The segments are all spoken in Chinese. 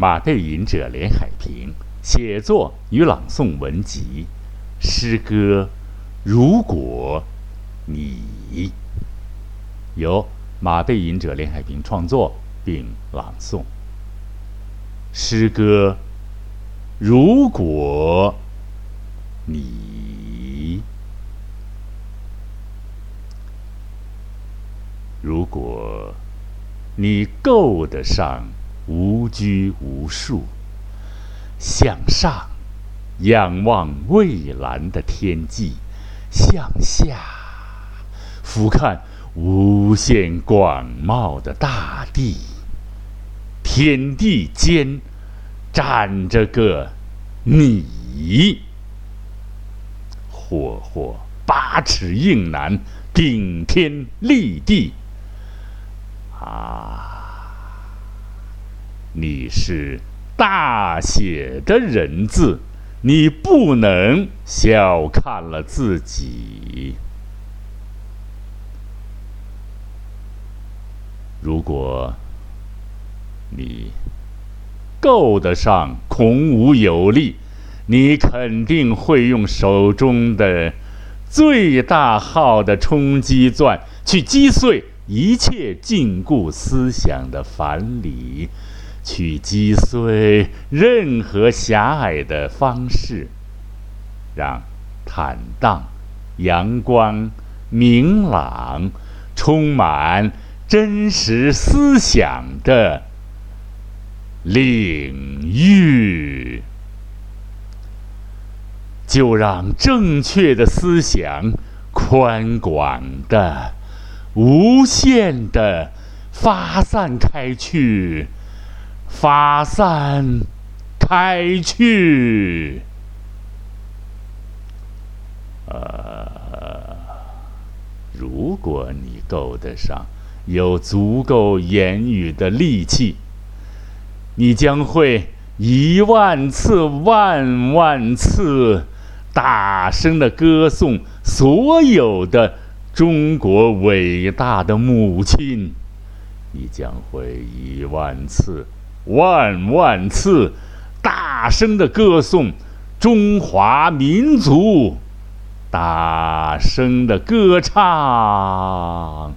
马背吟者连海平写作与朗诵文集，诗歌《如果你》由马背吟者连海平创作并朗诵。诗歌《如果你》，如果你够得上。无拘无束，向上仰望蔚蓝的天际，向下俯瞰无限广袤的大地。天地间站着个你，霍霍八尺硬男，顶天立地。啊！你是大写的人字，你不能小看了自己。如果你够得上孔武有力，你肯定会用手中的最大号的冲击钻去击碎一切禁锢思想的樊篱。去击碎任何狭隘的方式，让坦荡、阳光、明朗、充满真实思想的领域，就让正确的思想宽广的、无限的发散开去。发散开去，呃，如果你够得上有足够言语的力气，你将会一万次、万万次大声的歌颂所有的中国伟大的母亲，你将会一万次。万万次，大声的歌颂中华民族，大声的歌唱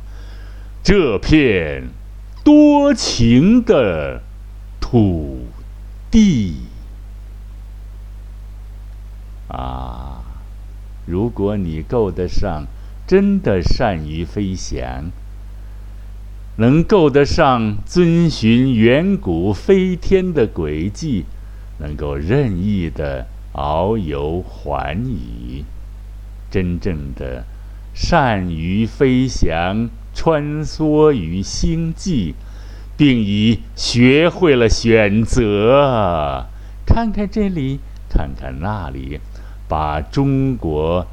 这片多情的土地啊！如果你够得上，真的善于飞翔。能够得上遵循远古飞天的轨迹，能够任意的遨游寰宇，真正的善于飞翔，穿梭于星际，并已学会了选择，看看这里，看看那里，把中国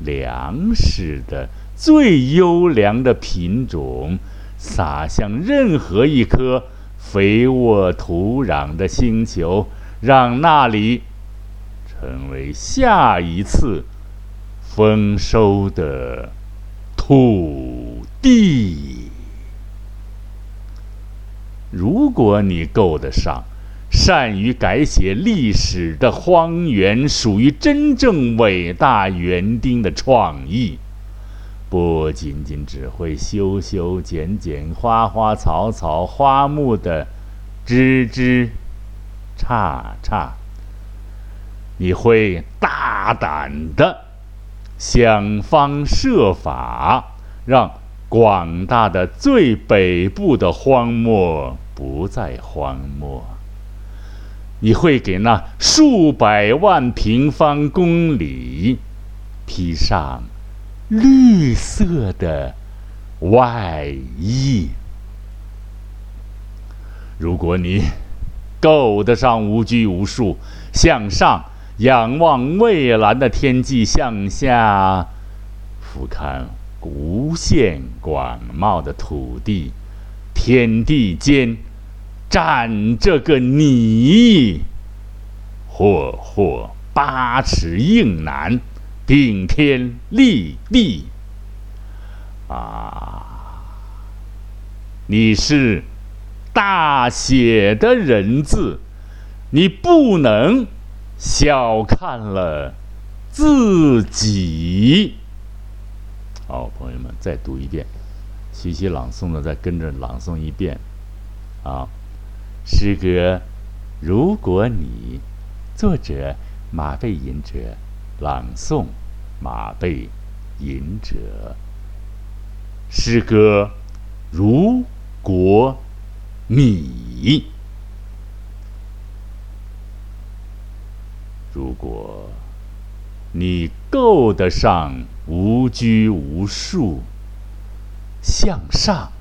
粮食的最优良的品种。撒向任何一颗肥沃土壤的星球，让那里成为下一次丰收的土地。如果你够得上善于改写历史的荒原，属于真正伟大园丁的创意。不仅仅只会修修剪剪花花草草花木的枝枝杈杈，你会大胆的想方设法让广大的最北部的荒漠不再荒漠，你会给那数百万平方公里披上。绿色的外衣。如果你够得上无拘无束，向上仰望蔚蓝的天际，向下俯瞰无限广袤的土地，天地间站着个你，霍霍八尺硬男。顶天立地，啊！你是大写的人字，你不能小看了自己。好，朋友们，再读一遍，学习朗诵的再跟着朗诵一遍。啊，诗歌，如果你，作者马背吟者，朗诵马背吟者。诗歌，如果你，如果你够得上无拘无束，向上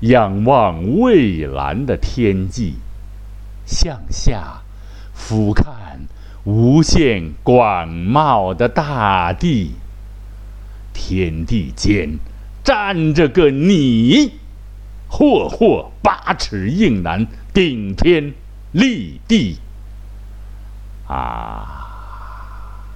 仰望蔚蓝的天际，向下俯瞰无限广袤的大地，天地间。站着个你，霍霍八尺硬男，顶天立地。啊，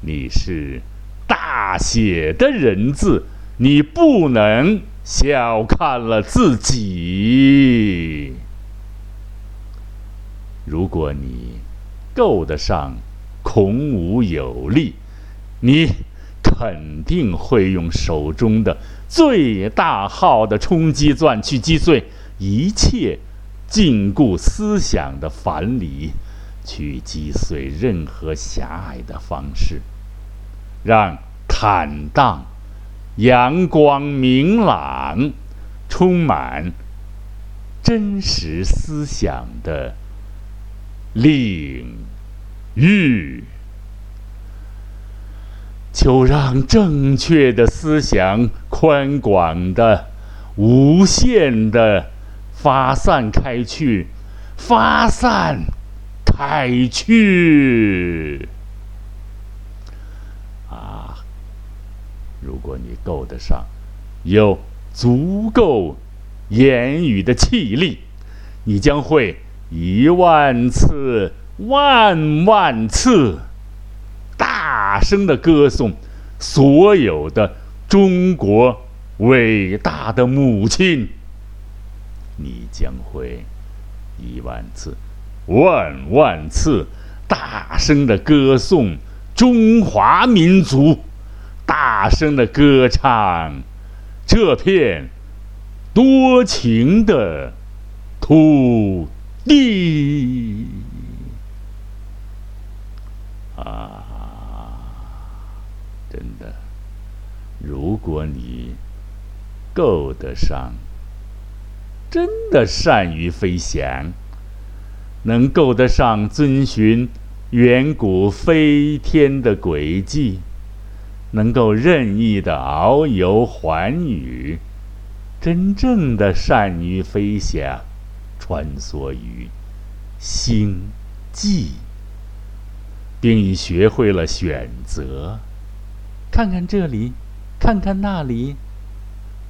你是大写的人字，你不能小看了自己。如果你够得上孔武有力，你。肯定会用手中的最大号的冲击钻去击碎一切禁锢思想的樊篱，去击碎任何狭隘的方式，让坦荡、阳光明朗、充满真实思想的领域。就让正确的思想宽广的、无限的发散开去，发散开去。啊！如果你够得上，有足够言语的气力，你将会一万次、万万次。大声的歌颂所有的中国伟大的母亲，你将会一万次、万万次大声的歌颂中华民族，大声的歌唱这片多情的土地。地啊！真的，如果你够得上，真的善于飞翔，能够得上遵循远古飞天的轨迹，能够任意的遨游寰宇，真正的善于飞翔，穿梭于星际，并已学会了选择。看看这里，看看那里，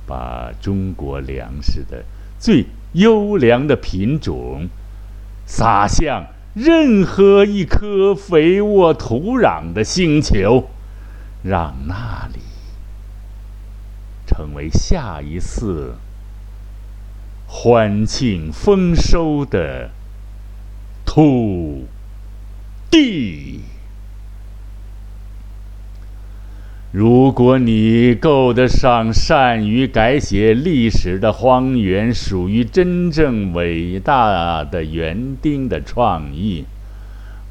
把中国粮食的最优良的品种撒向任何一颗肥沃土壤的星球，让那里成为下一次欢庆丰收的土地。如果你够得上善于改写历史的荒原，属于真正伟大的园丁的创意，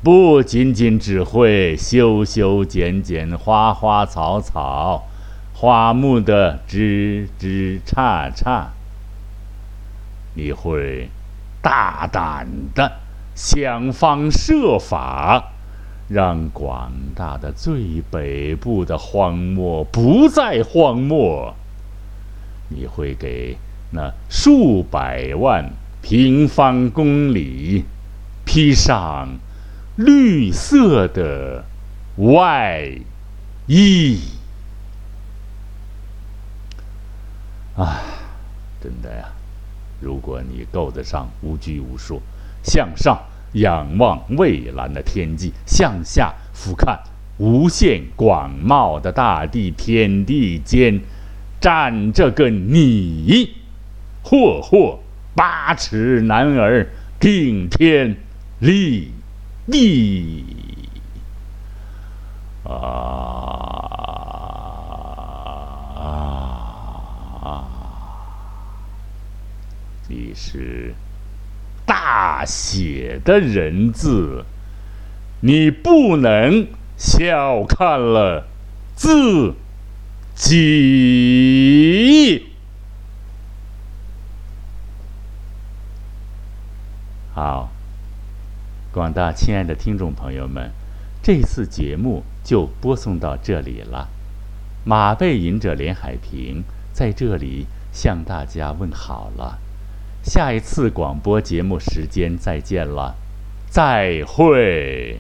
不仅仅只会修修剪剪花花草草、花木的枝枝杈杈，你会大胆的想方设法。让广大的最北部的荒漠不再荒漠，你会给那数百万平方公里披上绿色的外衣。啊，真的呀！如果你够得上无拘无束，向上。仰望蔚蓝的天际，向下俯瞰无限广袤的大地，天地间站着个你，霍霍八尺男儿顶天立地啊！你是大写的人字，你不能小看了自己。好，广大亲爱的听众朋友们，这次节目就播送到这里了。马背吟者连海平在这里向大家问好了，下一次广播节目时间再见了，再会。